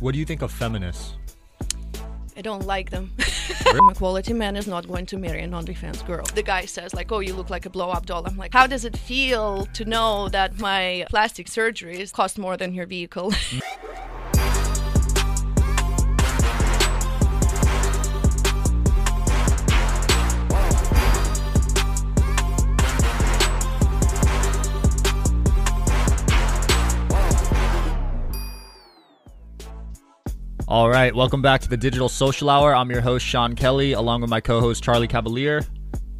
What do you think of feminists? I don't like them. a quality man is not going to marry an OnlyFans girl. The guy says like, "Oh, you look like a blow-up doll." I'm like, "How does it feel to know that my plastic surgeries cost more than your vehicle?" All right, welcome back to the Digital Social Hour. I'm your host Sean Kelly, along with my co-host Charlie Cavalier,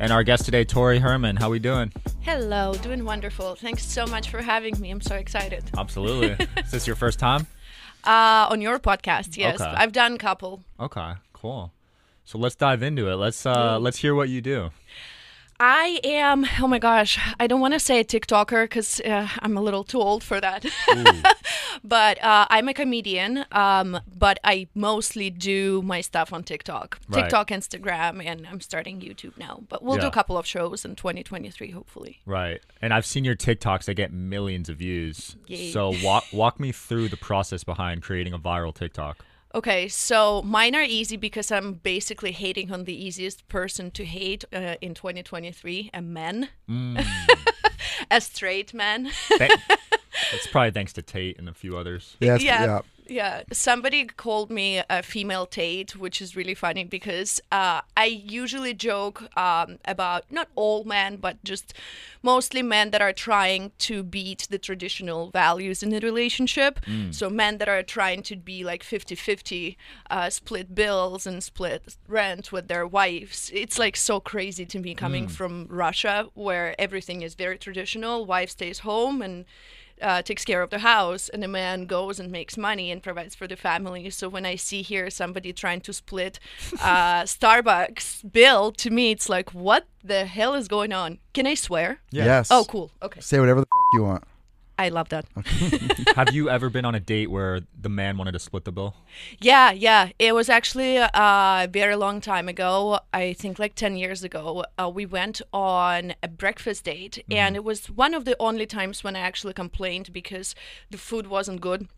and our guest today, Tori Herman. How we doing? Hello, doing wonderful. Thanks so much for having me. I'm so excited. Absolutely. Is this your first time? Uh, on your podcast, yes. Okay. I've done a couple. Okay, cool. So let's dive into it. Let's uh, let's hear what you do. I am, oh my gosh, I don't want to say a TikToker because uh, I'm a little too old for that. but uh, I'm a comedian, um, but I mostly do my stuff on TikTok, Right. TikTok, Instagram, and I'm starting YouTube now. But we'll do a couple of shows in 2023, hopefully. Right, and I've seen your TikToks; they get millions of views. Yay. So walk walk me through the process behind creating a viral TikTok. Okay, so mine are easy because I'm basically hating on the easiest person to hate uh, in 2023, a man, a straight man. Th- it's probably thanks to Tate and a few others. Yeah, yeah, yeah. Yeah. Somebody called me a female Tate, which is really funny because uh, I usually joke um, about not all men, but just mostly men that are trying to beat the traditional values in a relationship. So men that are trying to be like 50-50, uh, split bills and split rent with their wives. It's like so crazy to me coming from Russia, where everything is very traditional. Wife stays home and uh, takes care of the house and the man goes and makes money and provides for the family. So when i see here somebody trying to split uh, starbucks bill to me it's like what the hell is going on? Can i swear? Yes. oh cool. Okay. Say whatever the f- you want. I love that. Have you ever been on a date where the man wanted to split the bill? yeah yeah. It was actually uh, a very long time ago i think like 10 years ago. Uh, we went on a breakfast date and it was one of the only times when i actually complained because the food wasn't good.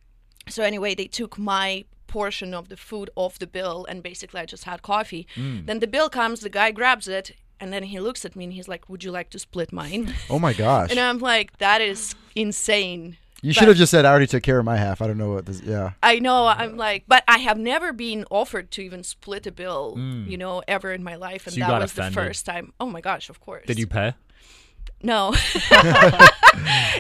So anyway, they took my portion of the food off the bill, and basically I just had coffee. Then the bill comes, the guy grabs it, and then he looks at me and he's like, "Would you like to split mine?" Oh my gosh. and I'm like, "That is insane." you should have just said I already took care of my half. I don't know what this. Yeah. I know. I'm like, but I have never been offered to even split a bill, mm. you know, ever in my life, and So that was offended. the first time. Oh my gosh, of course. Did you pay? No.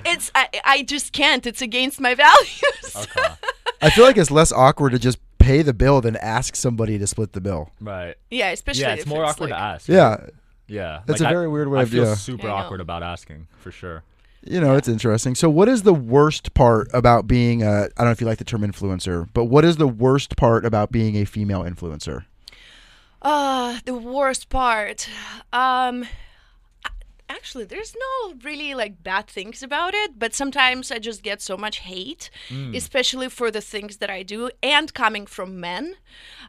it's I, I just can't. It's against my values. Okay. I feel like it's less awkward to just pay the bill than ask somebody to split the bill. right. yeah, especially Yeah, it's if more it's awkward like, to ask. Yeah. Yeah. That's Like, a I- very weird way I of- feel yeah. super I know. awkward about asking for sure. You know, it's interesting. So, what is the worst part about being a? I don't know if you like the term influencer, but what is the worst part about being a female influencer? Uh, the worst part. Um actually there's no really like bad things about it, but sometimes I just get so much hate, especially for the things that I do and coming from men.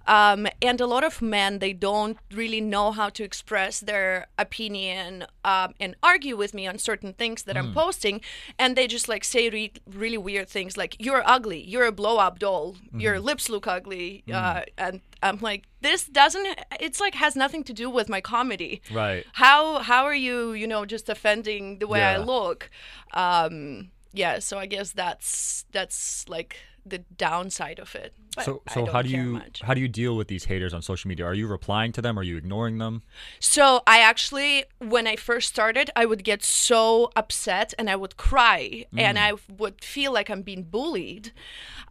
Um and a lot of men they don't really know how to express their opinion um, and argue with me on certain things that I'm posting. And they just like say re- really weird things like you're ugly, you're a blow up doll, your lips look ugly. Uh, and I'm like this doesn't it's like has nothing to do with my comedy. Right. how how are you you know just offending the way i look? Um yeah so i guess that's that's like the downside of it but So so how do you much. how do you deal with these haters on social media? Are you replying to them? Are you ignoring them? So I actually, when I first started, I would get so upset and I would cry and I would feel like I'm being bullied.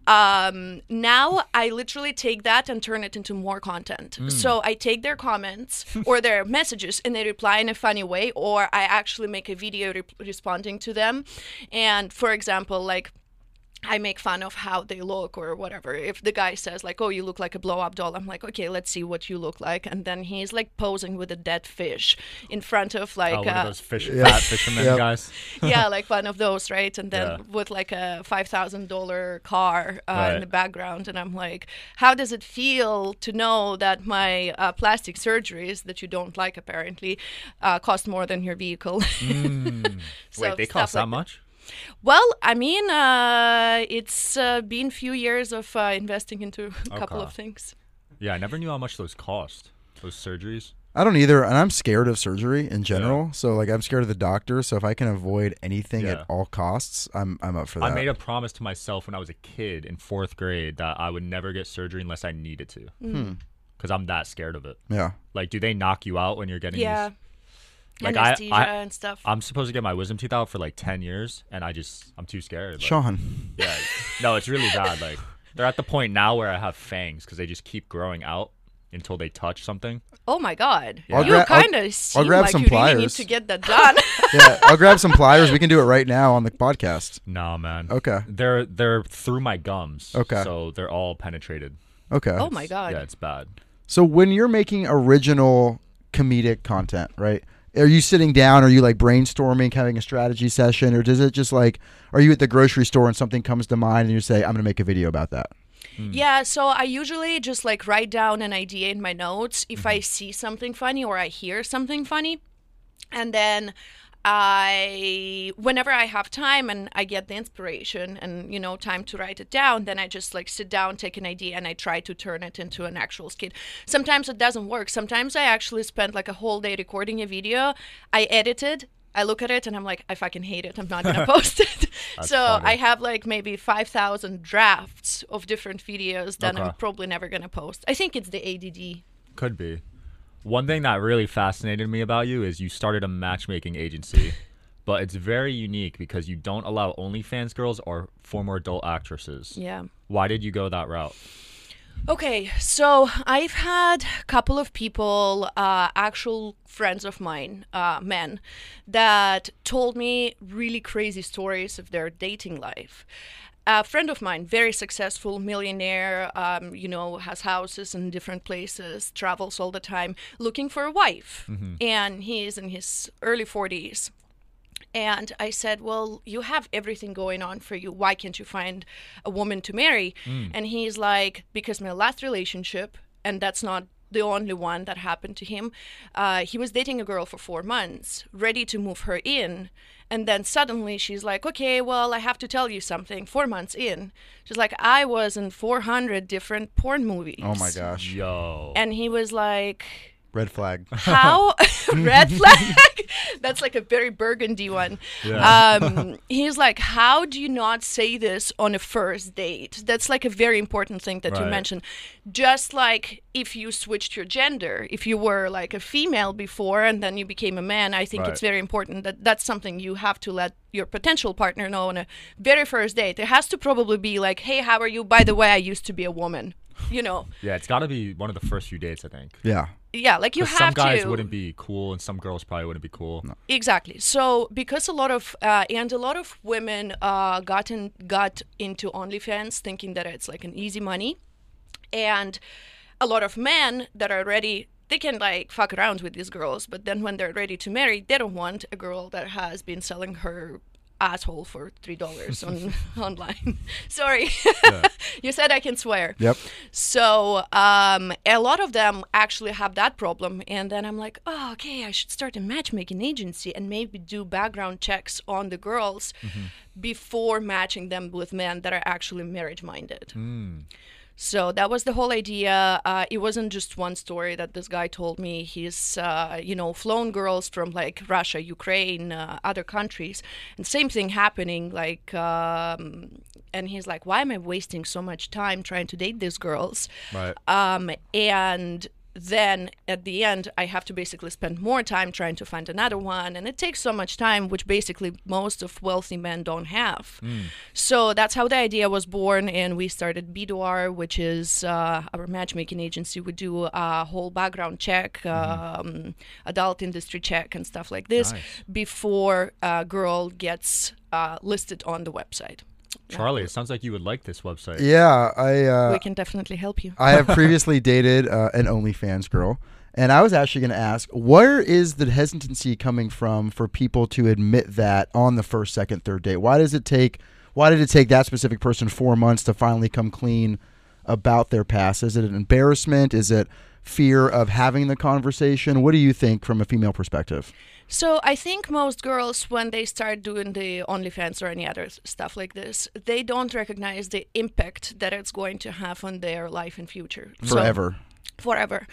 Um, now I literally take that and turn it into more content. So I take their comments or their messages and they reply in a funny way, or I actually make a video re- responding to them. And for example, like I make fun of how they look or whatever. If the guy says like, "Oh, you look like a blow-up doll," I'm like, "Okay, let's see what you look like." And then he's like posing with a dead fish in front of like, oh, one uh, of those fish, fat fishermen Yep. guys. yeah, like one of those, right? And then Yeah. with like a five thousand dollar car uh, Right. in the background, and I'm like, "How does it feel to know that my uh, plastic surgeries that you don't like apparently uh, cost more than your vehicle?" So Wait, they stuff cost that like much? Well, I mean, uh, it's uh, been few years of uh, investing into a couple Okay. of things. Yeah, I never knew how much those cost. Those surgeries. I don't either, and I'm scared of surgery in general. So like I'm scared of the doctor. So if I can avoid anything Yeah. at all costs, I'm I'm up for that. I made a promise to myself when I was a kid in fourth grade that I would never get surgery unless I needed to. Hmm. Because I'm that scared of it. yeah. Like, do they knock you out when you're getting Yeah. these? Like, I- Anesthesia I- and stuff. I'm supposed to get my wisdom teeth out for like 10 years, and I just, I'm too scared. Like, Sean. Yeah. No, it's really bad. Like, they're at the point now where I have fangs because they just keep growing out until they touch something. oh my God. I'll you gra- I'll- kind of seem grab like some you really need pliers. to get that done. yeah, I'll grab some pliers. We can do it right now on the podcast. Nah, man. Okay. They're they're through my gums. Okay. So they're all penetrated. Okay. oh my God. Yeah, it's bad. So when you're making original comedic content, right? Are you sitting down? Are you like brainstorming, having a strategy session, or does it just like are you at the grocery store and something comes to mind and you say, "I'm going to make a video about that"? Hmm. Yeah, so I usually just like write down an idea in my notes if I mm-hmm. see something funny or I hear something funny. And then I whenever I have time and I get the inspiration and you know time to write it down, then I just like sit down, take an idea and I try to turn it into an actual skit. Sometimes it doesn't work. Sometimes I actually spend like a whole day recording a video. I edit it I look at it and I'm like, I fucking hate it. I'm not gonna post it. so funny. I have like maybe five thousand drafts of different videos that I'm probably never gonna post. I think it's the ADD. Could be. One thing that really fascinated me about you is you started a matchmaking agency, but it's very unique because you don't allow OnlyFans girls or former adult actresses. Yeah. Why did you go that route? Okay, so I've had a couple of people, uh, actual friends of mine, uh, men, that told me really crazy stories of their dating life. A friend of mine, very successful millionaire, um, you know, has houses in different places, travels all the time, looking for a wife. And he's in his early 40s. And I said, Well, you have everything going on for you. Why can't you find a woman to marry? And he's like, Because my last relationship, and that's not the only one that happened to him, uh, he was dating a girl for four months, ready to move her in. And then suddenly she's like, Okay, well, I have to tell you something. Four months in. She's like, I was in 400 different porn movies. Oh my gosh, Yo. And he was like, red flag. how? Red flag? That's like a very burgundy one. Um he's like how do you not say this on a first date? That's like a very important thing that you Right. mentioned. Just like if you switched your gender if you were like a female before and then you became a man i think it's very important that that's something you have to let your potential partner know on a very first date. It has to probably be like hey how are you? By the way i used to be a woman you know yeah, it's got to be one of the first few dates, I think. Yeah. yeah like you have some guys to wouldn't be cool and some girls probably wouldn't be cool. Exactly. So because a lot of uh, and a lot of women uh, got in, got into OnlyFans thinking that it's like an easy money, and a lot of men that are ready they can like fuck around with these girls, but then when they're ready to marry, they don't want a girl that has been selling her asshole for three dollars on online. Sorry, you said I can swear. Yep. So um, a lot of them actually have that problem, and then I'm like, oh, okay, I should start a matchmaking agency and maybe do background checks on the girls before matching them with men that are actually marriage minded. So that was the whole idea. Uh, it wasn't just one story that this guy told me. He's, uh, you know, flown girls from like Russia, Ukraine, uh, other countries, and same thing happening. Like, um, and he's like, "Why am I wasting so much time trying to date these girls?" Right. Um, and then at the end, I have to basically spend more time trying to find another one, and it takes so much time, which basically most of wealthy men don't have. So that's how the idea was born, and we started Boudoir, which is uh, our matchmaking agency. We do a whole background check, um, adult industry check, and stuff like this Nice. before a girl gets uh, listed on the website. Charlie, it sounds like you would like this website. Yeah, I uh, we can definitely help you. I have previously dated uh, an OnlyFans girl, and I was actually going to ask, where is the hesitancy coming from for people to admit that on the first, second, third date? Why does it take? Why did it take that specific person four months to finally come clean about their past? Is it an embarrassment? Is it fear of having the conversation? What do you think from a female perspective? So I think most girls, when they start doing the OnlyFans or any other stuff like this, they don't recognize the impact that it's going to have on their life and future. So- Forever.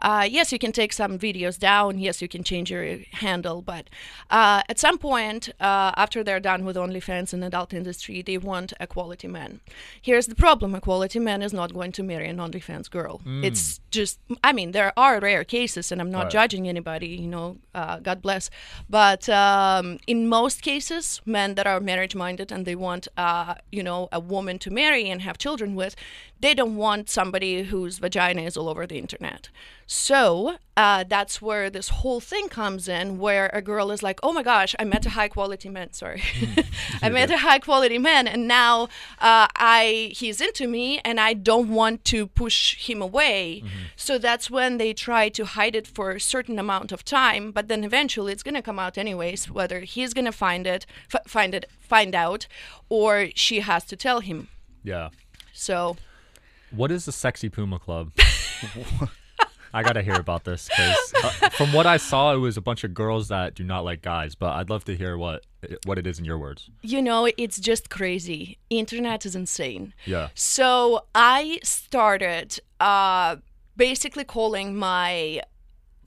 Uh, yes, you can take some videos down. Yes, you can change your handle, but uh, at some point, uh, after they're done with OnlyFans and adult industry, they want a quality man. Here's the problem: a quality man is not going to marry an OnlyFans girl. It's just, I mean, there are rare cases, and I'm not Right. judging anybody. You know, uh, God bless. But um, in most cases, men that are marriage-minded and they want, uh, you know, a woman to marry and have children with, they don't want somebody whose vagina is all over the internet. So uh, that's where this whole thing comes in, where a girl is like, "Oh my gosh, I met a high quality man. Sorry, I met a high quality man, and now uh, I he's into me, and I don't want to push him away." So that's when they try to hide it for a certain amount of time, but then eventually it's gonna come out anyways, whether he's gonna find it, f- find it, find out, or she has to tell him. Yeah. So. What is the Sexy Puma Club? I gotta hear about this because uh, from what I saw, it was a bunch of girls that do not like guys. But I'd love to hear what what it is in your words. you know it's just crazy internet is insane Yeah. so i started uh basically calling my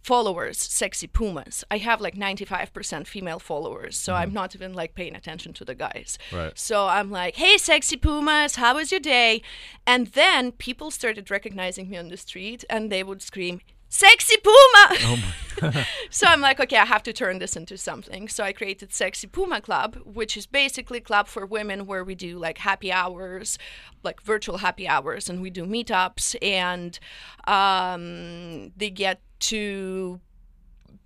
followers sexy pumas. I have like 95% female followers so i'm not even like paying attention to the guys. Right. so i'm like hey sexy pumas how was your day? And then people started recognizing me on the street and they would scream sexy puma! So I'm like, okay, I have to turn this into something. So I created Sexy Puma Club, which is basically a club for women where we do like happy hours, like virtual happy hours, and we do meetups, and um, they get to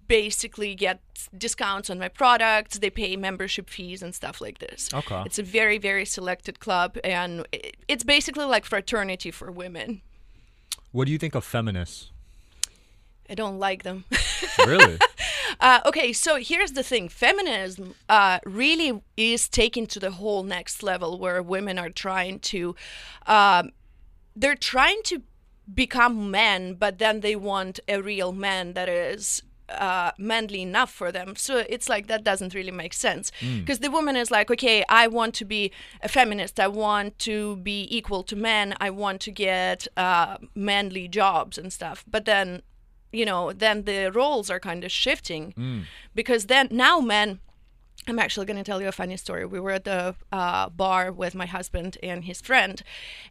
basically get discounts on my products. They pay membership fees and stuff like this. Okay. It's a very very selected club, and it- it's basically like fraternity for women. What do you think of feminists? I don't like them. Really? Uh, okay, so here's the thing: feminism uh, really is taken to the whole next level, where women are trying to, um, they're trying to become men, but then they want a real man that is uh, manly enough for them. So it's like that doesn't really make sense because the woman is like, okay, I want to be a feminist. I want to be equal to men. I want to get uh, manly jobs and stuff. But then you know, then the roles are kind of shifting because then now men. I'm actually going to tell you a funny story. We were at the uh, bar with my husband and his friend,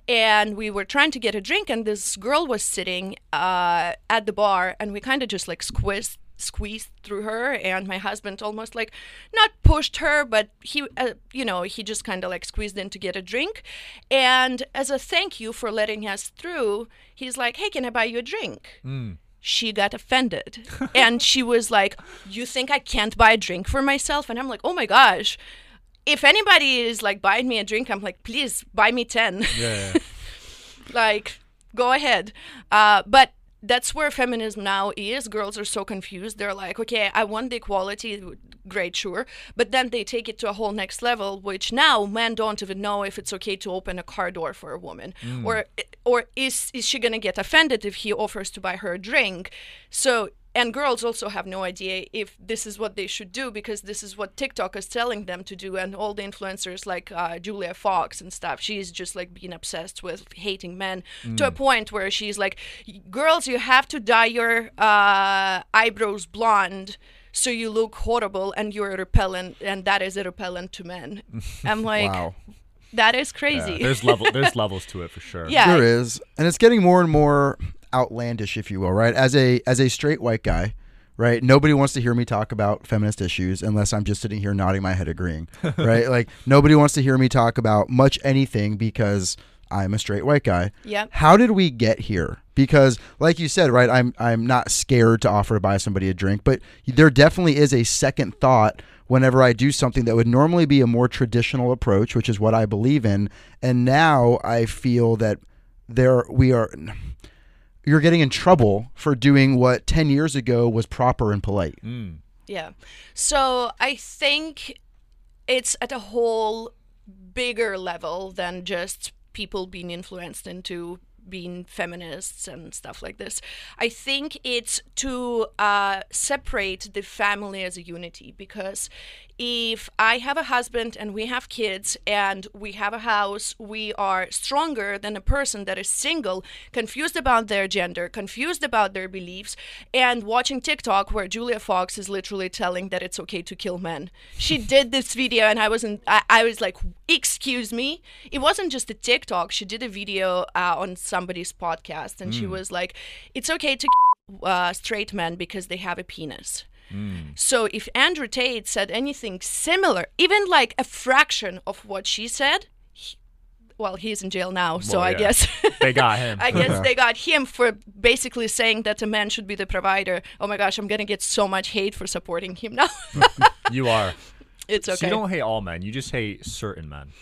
and we were trying to get a drink, and this girl was sitting uh, at the bar, and we kind of just like squeezed squeezed through her and my husband almost like not pushed her but he uh, you know he just kind of like squeezed in to get a drink. And as a thank you for letting us through he's like hey can i buy you a drink she got offended. And she was like you think i can't buy a drink for myself? And i'm like oh my gosh. If anybody is like buying me a drink i'm like please buy me 10 yeah. like go ahead. Uh, but that's where feminism now is. Girls are so confused. They're like okay i want the equality great sure. But then they take it to a whole next level which now men don't even know if it's okay to open a car door for a woman. Mm. Or or is is she going to get offended if he offers to buy her a drink? So and girls also have no idea if this is what they should do because this is what TikTok is telling them to do, and all the influencers like uh, Julia Fox and stuff. She's just like being obsessed with hating men to a point where she's like, "Girls, you have to dye your uh, eyebrows blonde." So you look horrible and you're a repellent, and that is a repellent to men. I'm like, wow. that is crazy. There's level. There's levels to it for sure. Yeah. There is, and it's getting more and more outlandish, if you will, right? As a as a straight white guy, right? Nobody wants to hear me talk about feminist issues unless I'm just sitting here nodding my head agreeing, right? Like nobody wants to hear me talk about much anything because I'm a straight white guy. Yep. How did we get here? Because like you said, right, I'm I'm not scared to offer to buy somebody a drink, but there definitely is a second thought whenever I do something that would normally be a more traditional approach, which is what I believe in, and now I feel that there we are you're getting in trouble for doing what 10 years ago was proper and polite. Mm. Yeah. So I think it's at a whole bigger level than just people being influenced into being feminists and stuff like this. I think it's to uh, separate the family as a unity because if I have a husband and we have kids and we have a house, we are stronger than a person that is single, confused about their gender, confused about their beliefs, and watching TikTok where Julia Fox is literally telling that it's okay to kill men. She did this video and I wasn't, I, I was like, excuse me. It wasn't just a TikTok. She did a video uh, on somebody's podcast and she was like, it's okay to kill uh, straight men because they have a penis. So if Andrew Tate said anything similar, even like a fraction of what she said, he- well, he's in jail now, so Well, I yeah. guess They got him. I guess they got him for basically saying that a man should be the provider. Oh my gosh, I'm gonna get so much hate for supporting him now. you are. it's So okay. you don't hate all men. You just hate certain men.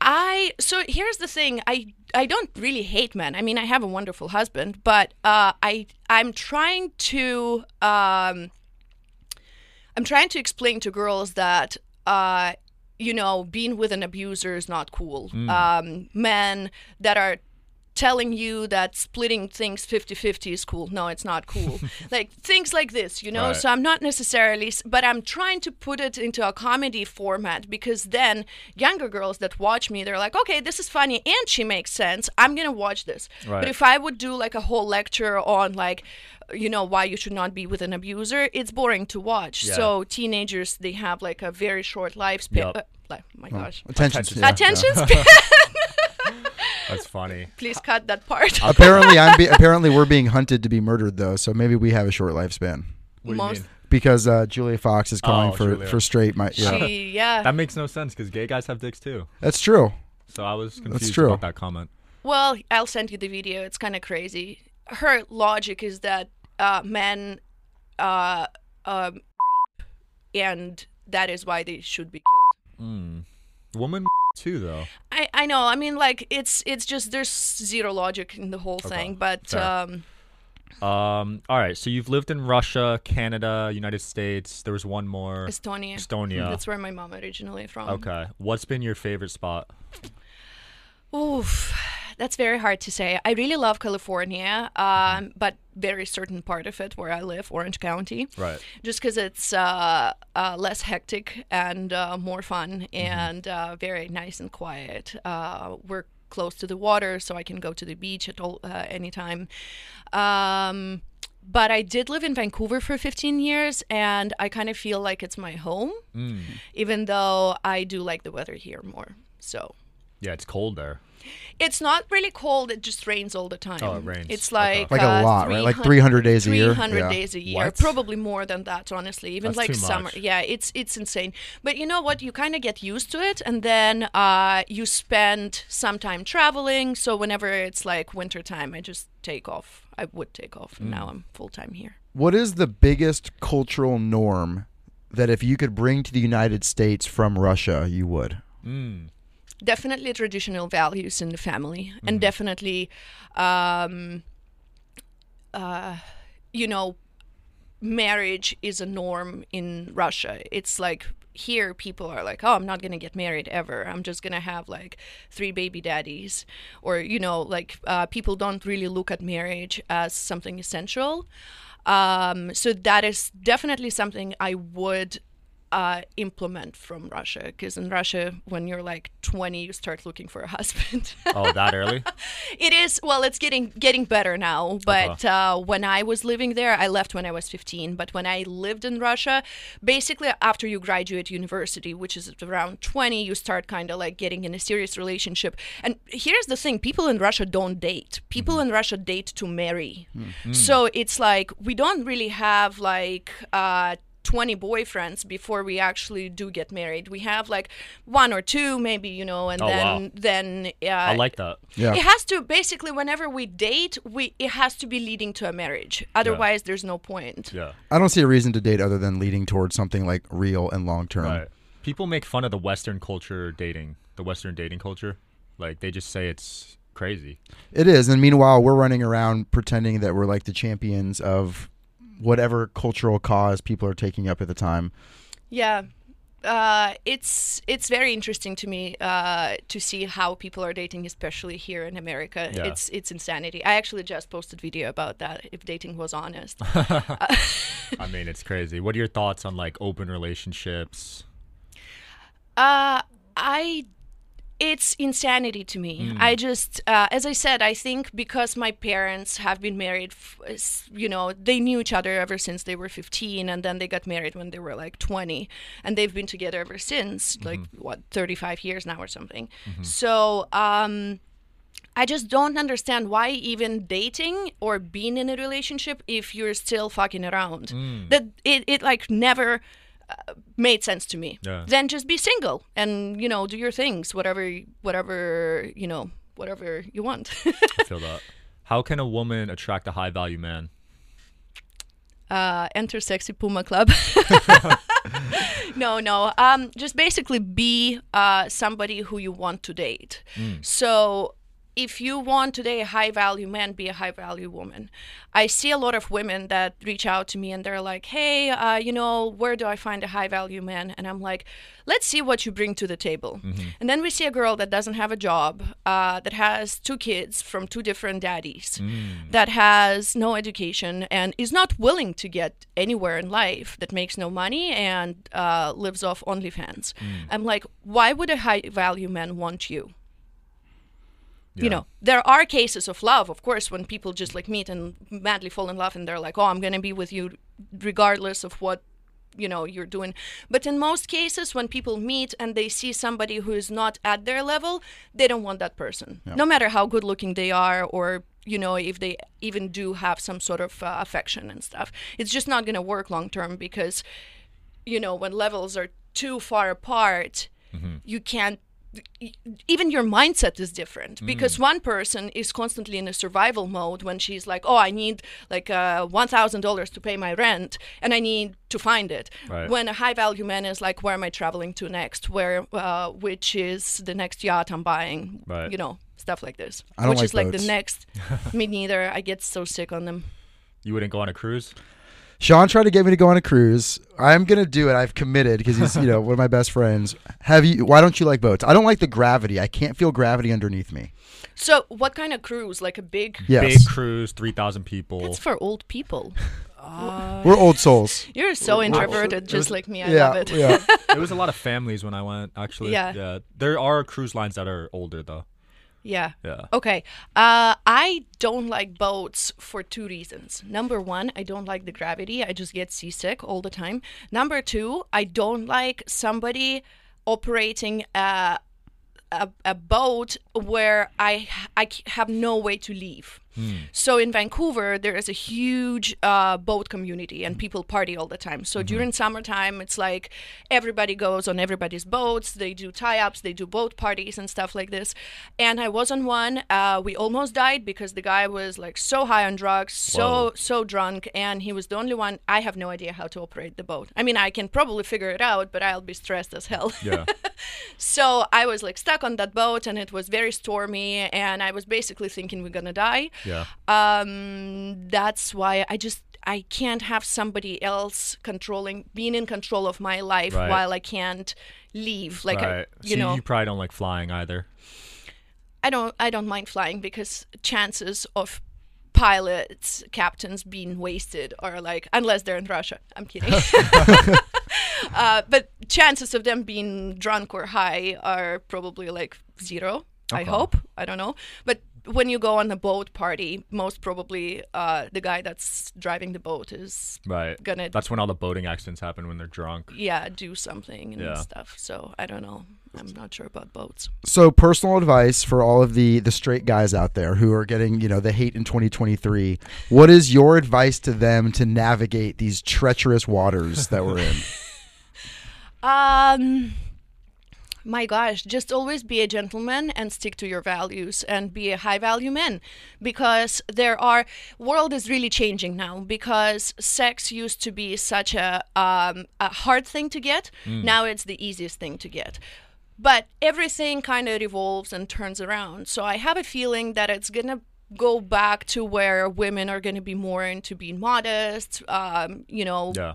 I so here's the thing. I I don't really hate men. I mean, I have a wonderful husband, but uh, I I'm trying to um, I'm trying to explain to girls that uh, you know being with an abuser is not cool. Um, men that are telling you that splitting things 50-50 is cool no it's not cool like things like this you know Right. so i'm not necessarily but i'm trying to put it into a comedy format because then younger girls that watch me they're like okay this is funny and she makes sense i'm gonna watch this Right. but if i would do like a whole lecture on like you know why you should not be with an abuser it's boring to watch Yeah. so teenagers they have like a very short lifespan Yup. uh, like, oh my gosh Attention. Attention. yeah. attention span That's funny. please cut that part apparently, I'm be- apparently we're being hunted to be murdered though, so maybe we have a short lifespan What do you Most- mean? because uh, Julia Fox is calling Oh, for Julia. for straight. My yeah, she yeah That makes no sense because gay guys have dicks too. that's true. So I was confused true. about that comment. Well, I'll send you the video. It's kind of crazy. Her logic is that uh, men uh, um, rape, and that is why they should be killed. Woman too though. I, I know. I mean, like it's it's just there's zero logic in the whole thing. But fair. um, Um. All right. So you've lived in Russia, Canada, United States. There was one more. Estonia. Estonia. That's where my mom originally from. Okay. What's been your favorite spot? Oof, that's very hard to say. I really love California, um, but very certain part of it where I live, Orange County. Right. just because it's uh, uh, less hectic and uh, more fun and uh, very nice and quiet. Uh, we're close to the water, so I can go to the beach at all uh, any time. Um, but I did live in Vancouver for 15 years, and I kind of feel like it's my home, even though I do like the weather here more. So Yeah, it's cold there. it's not really cold; it just rains all the time. Oh, it rains. It's Okay. like Like a uh, lot, right? Like 300 300 days a year? 300 Yeah. days a year, What? probably more than that, honestly. Even That's like too summer, much. yeah, it's it's insane. But you know what? You kind of get used to it, and then uh, you spend some time traveling. So whenever it's like winter time, I just take off. I would take off, Mm. now I'm full time here. What is the biggest cultural norm that if you could bring to the United States from Russia, you would? Definitely traditional values in the family Mm-hmm. and definitely um uh you know marriage is a norm in russia. It's like here people are like oh i'm not going to get married ever. I'm just going to have like three baby daddies. Or you know like uh, people don't really look at marriage as something essential. Um, so that is definitely something i would uh, implement from Russia because in Russia, when you're like 20, you start looking for a husband. Oh, that early? it is well, it's getting getting better now. But uh, when I was living there, I left when I was 15. But when I lived in Russia, basically after you graduate university, which is around 20, you start kind of like getting in a serious relationship. And here's the thing: people in Russia don't date. People in Russia date to marry. So it's like we don't really have like. Uh, 20 boyfriends before we actually do get married. We have like one or two maybe, you know, and Oh, then wow. then uh, I like that. Yeah. it has to basically whenever we date, we it has to be leading to a marriage. Otherwise, there's no point. Yeah. I don't see a reason to date other than leading towards something like real and long term. Right. People make fun of the Western culture dating, the Western dating culture. Like they just say it's crazy. It is, and meanwhile, we're running around pretending that we're like the champions of whatever cultural cause people are taking up at the time. Yeah, uh, it's it's very interesting to me uh, to see how people are dating, especially here in America. Yeah. It's it's insanity. I actually just posted video about that. If dating was honest, I mean, it's crazy. What are your thoughts on like open relationships? uh, I it's insanity to me. I just, uh, as I said, I think because my parents have been married, f- you know, they knew each other ever since they were 15, and then they got married when they were like 20, and they've been together ever since, like what, 35 years now or something. So, um, I just don't understand why even dating or being in a relationship if you're still fucking around. That it, it like never made sense to me. Yeah. Then just be single and you know do your things, whatever whatever you know whatever you want. I feel that. How can a woman attract a high value man? uh, enter sexy puma club. no, no. Um, just basically be uh, somebody who you want to date. So if you want today a high value man, be a high value woman. I see a lot of women that reach out to me and they're like, hey, uh, you know, where do I find a high value man? And I'm like, let's see what you bring to the table. And then we see a girl that doesn't have a job, uh, that has two kids from two different daddies, that has no education and is not willing to get anywhere in life, that makes no money and uh, lives off OnlyFans. I'm like, why would a high value man want you? You know there are cases of love of course when people just like meet and madly fall in love and they're like oh i'm going to be with you regardless of what you know you're doing. But in most cases when people meet and they see somebody who is not at their level they don't want that person. No matter how good looking they are or you know if they even do have some sort of uh, affection and stuff. It's just not going to work long term because you know when levels are too far apart you can't even your mindset is different because one person is constantly in a survival mode when she's like oh i need like uh, $1000 to pay my rent and i need to find it. Right. when a high value man is like where am i traveling to next? Where uh, which is the next yacht i'm buying? Right. you know stuff like this. I don't which like is like the next me neither. I get so sick on them. You wouldn't go on a cruise? Sean tried to get me to go on a cruise. I'm gonna do it. I've committed because he's you know one of my best friends. Have you? Why don't you like boats? I don't like the gravity. I can't feel gravity underneath me. so what kind of cruise like a big Yes, Big cruise, 3,000 people. It's for old people we're old souls. you're so introverted just like me i yeah, love it yeah. there was a lot of families when I went, actually. Yeah. Yeah. There are cruise lines that are older, though. Yeah Yeah. Okay. Uh, I don't like boats for two reasons. Number one, I don't like the gravity. I just get seasick all the time. Number two, I don't like somebody operating a, a, a boat where I I have no way to leave. So in Vancouver, there is a huge uh, boat community and people party all the time. So during summertime, it's like everybody goes on everybody's boats. They do tie-ups, they do boat parties and stuff like this. And I was on one. Uh, we almost died because the guy was like so high on drugs, so Whoa. so drunk, and he was the only one. I have no idea how to operate the boat. I mean, I can probably figure it out, but I'll be stressed as hell. Yeah. So I was like stuck on that boat, and it was very stormy, and I was basically thinking we're gonna die. Yeah. Um, that's why I just I can't have somebody else controlling, being in control of my life Right. while I can't leave. Like I, you so know, you probably don't like flying either. I don't I don't mind flying because chances of pilots, captains being wasted are like unless they're in Russia. I'm kidding. uh, but chances of them being drunk or high are probably like zero. I hope. I don't know. But when you go on a boat party, most probably uh, the guy that's driving the boat is Right. gonna That's when all the boating accidents happen when they're drunk. yeah do something and Yeah. stuff. So I don't know. I'm not sure about boats. So personal advice for all of the the straight guys out there who are getting you know the hate in 2023. What is your advice to them to navigate these treacherous waters that we're in? Um, my gosh, just always be a gentleman and stick to your values and be a high value man because there are world is really changing now because sex used to be such a um, a hard thing to get. Now it's the easiest thing to get. But everything kind of revolves and turns around. So I have a feeling that it's gonna go back to where women are going to be more into being modest, um, you know, Yeah.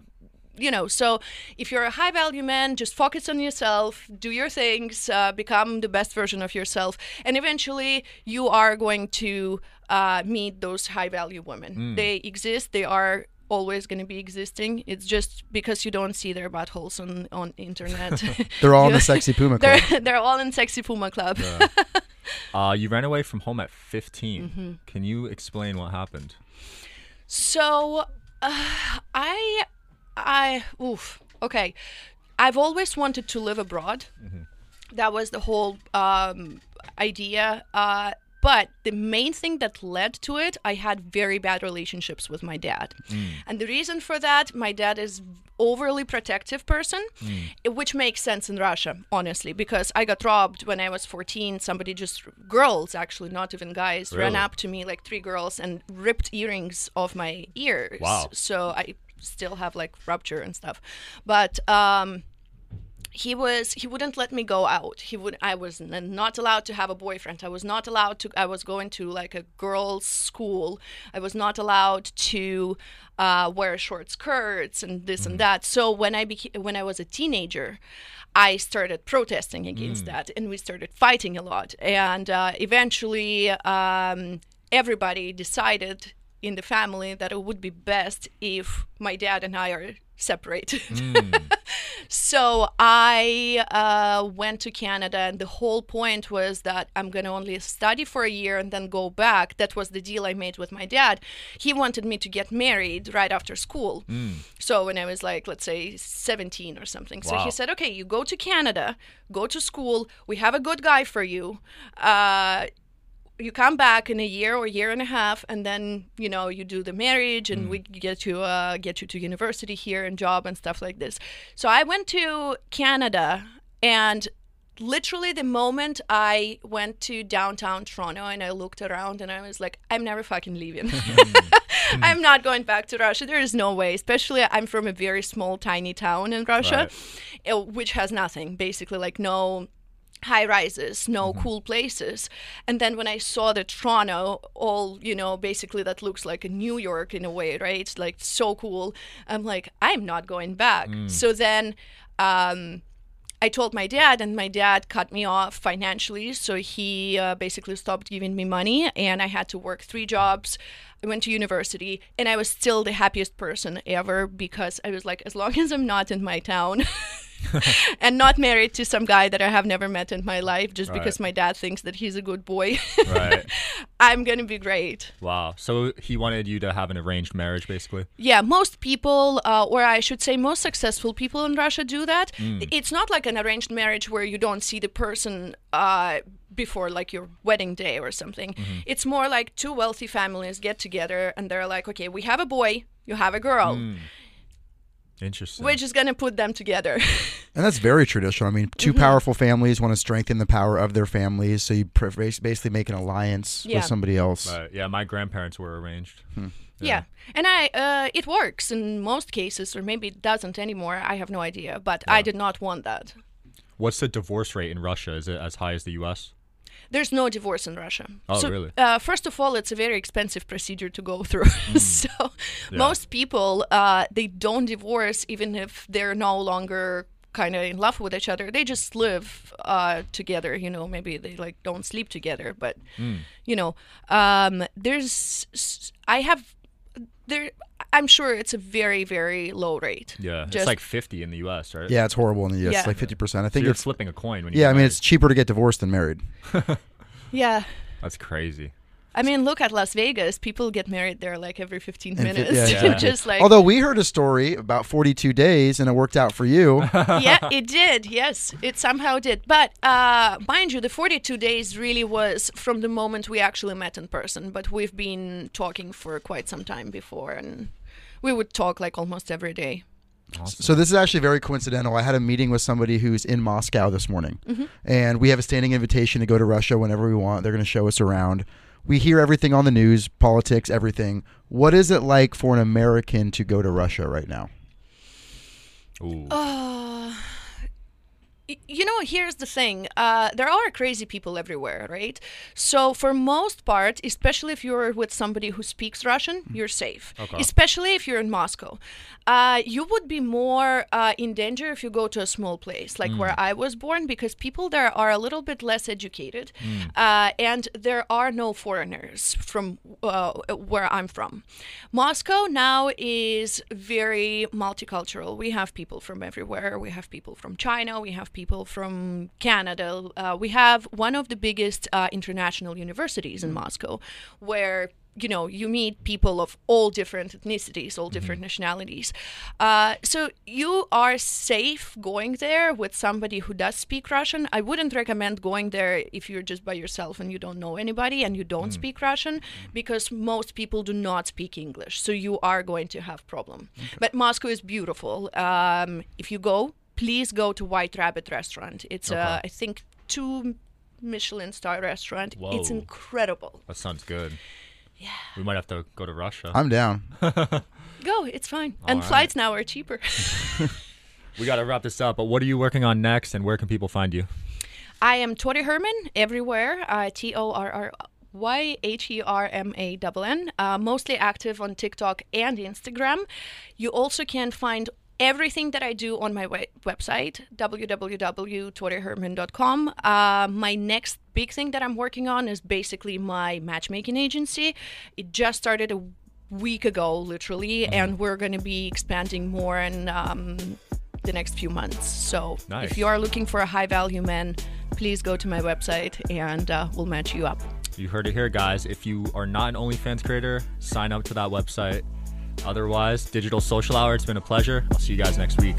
You know, so if you're a high value man, just focus on yourself, do your things, uh, become the best version of yourself, and eventually you are going to uh, meet those high value women. They exist. They are always going to be existing. It's just because you don't see their buttholes on on internet. They're all in the sexy Puma club. they're they're all in Sexy Puma Club. Uh, you ran away from home at 15. Mm-hmm. Can you explain what happened? So, uh, I, I, oof. Okay, I've always wanted to live abroad. That was the whole um, idea. Uh, but the main thing that led to it, I had very bad relationships with my dad, and the reason for that, my dad is overly protective person, eh, which makes sense in Russia, honestly, because I got robbed when I was 14. Somebody just, girls actually, not even guys, ran up to me like three girls and ripped earrings off my ears. Wow. So I still have like rupture and stuff, but um, he was he wouldn't let me go out. He would I was not allowed to have a boyfriend. I was not allowed to. I was going to like a girls' school. I was not allowed to uh, wear short skirts and this and that. So when I became when I was a teenager. I started protesting against that, and we started fighting a lot. And uh, eventually, um, everybody decided in the family that it would be best if my dad and I are separated. so I uh, went to Canada, and the whole point was that I'm going to only study for a year and then go back. That was the deal I made with my dad. He wanted me to get married right after school. So when I was like, let's say 17 or something. So he said, okay, you go to Canada, go to school. We have a good guy for you. Uh, you come back in a year or year and a half and then you know you do the marriage and we get you uh, get you to university here and job and stuff like this. So i went to canada and literally the moment i went to downtown toronto and i looked around and i was like i'm never fucking leaving. I'm not going back to russia. There is no way especially i'm from a very small tiny town in russia uh, which has nothing basically like no high rises, no cool places. And then when I saw the Toronto, all, you know, basically that looks like a New York in a way, right? It's Like so cool. I'm like, I'm not going back. So then um, I told my dad, and my dad cut me off financially. So he uh, basically stopped giving me money, and I had to work three jobs. I went to university, and I was still the happiest person ever because I was like, as long as I'm not in my town. and not married to some guy that I have never met in my life just Right. because my dad thinks that he's a good boy. Right. I'm going to be great. wow. So he wanted you to have an arranged marriage, basically? Yeah, most people, uh, or I should say, most successful people in Russia do that. It's not like an arranged marriage where you don't see the person uh, before, like your wedding day or something. It's more like two wealthy families get together and they're like, okay, we have a boy, you have a girl. Interesting. We're just gonna put them together. And that's very traditional. I mean, 2 Mm-hmm. powerful families want to strengthen the power of their families, so you basically make an alliance Yeah. with somebody else. Right. Yeah, my grandparents were arranged. Yeah. And I uh, it works in most cases, or maybe it doesn't anymore. I have no idea, but I did not want that. What's the divorce rate in Russia? Is it as high as the U.S.? There's no divorce in Russia. Oh, so, really? Uh, first of all, it's a very expensive procedure to go through. so most people uh, they don't divorce even if they're no longer kind of in love with each other. They just live uh, together. You know, maybe they like don't sleep together, but Hmm. you know, um, there's I have there. I'm sure it's a very very low rate. Yeah. Just- it's like 50 in the U.S., right? Yeah, it's horrible in the U.S. Yeah. It's like fifty percent. I So think you're it's flipping a coin when you yeah. I mean, married. it's cheaper to get divorced than married. Yeah. That's crazy. I mean, look at Las Vegas. People get married there like every 15 And fi- minutes. yeah, just like Although we heard a story about forty-two days and it worked out for you. yeah, it did. Yes, it somehow did. But uh, mind you, the 42 days really was from the moment we actually met in person. But we've been talking for quite some time before, and we would talk like almost every day. So this is actually very coincidental. I had a meeting with somebody who's in Moscow this morning, and we have a standing invitation to go to Russia whenever we want. They're going to show us around. We hear everything on the news, politics, everything. What is it like for an American to go to Russia right now? Ooh. Uh, Y- You know, here's the thing. Uh, there are crazy people everywhere, right? So, for most part, especially if you're with somebody who speaks Russian, you're safe. Okay. Especially if you're in Moscow. Uh, you would be more uh, in danger if you go to a small place, like where I was born, because people there are a little bit less educated, uh, and there are no foreigners from uh, where I'm from. Moscow now is very multicultural. We have people from everywhere. We have people from China. We have people from Canada. Uh, we have one of the biggest uh, international universities in Moscow, where you know you meet people of all different ethnicities all different nationalities. Uh, so you are safe going there with somebody who does speak russian. I wouldn't recommend going there if you're just by yourself and you don't know anybody and you don't speak russian because most people do not speak english. So you are going to have problem. But moscow is beautiful. Um, if you go please go to white rabbit restaurant it's uh, Okay. i think two michelin star restaurant it's incredible That sounds good. Yeah. We might have to go to Russia. I'm down. Go, it's fine. and right. flights now are cheaper. we got to wrap this up, but what are you working on next and where can people find you? I am Torry Hermann everywhere. Uh, T O R R Y H E R M A N N. Uh, mostly active on TikTok and Instagram. You also can find everything that I do on my we- website, www.torryhermann.com. Uh, my next big thing that I'm working on is basically my matchmaking agency. It just started a week ago, literally, and we're going to be expanding more in um, the next few months. So Nice. if you are looking for a high value man, please go to my website and uh, we'll match you up. You heard it here, guys. If you are not an OnlyFans creator, sign up to that website. Otherwise, Digital Social Hour, it's been a pleasure. I'll see you guys next week.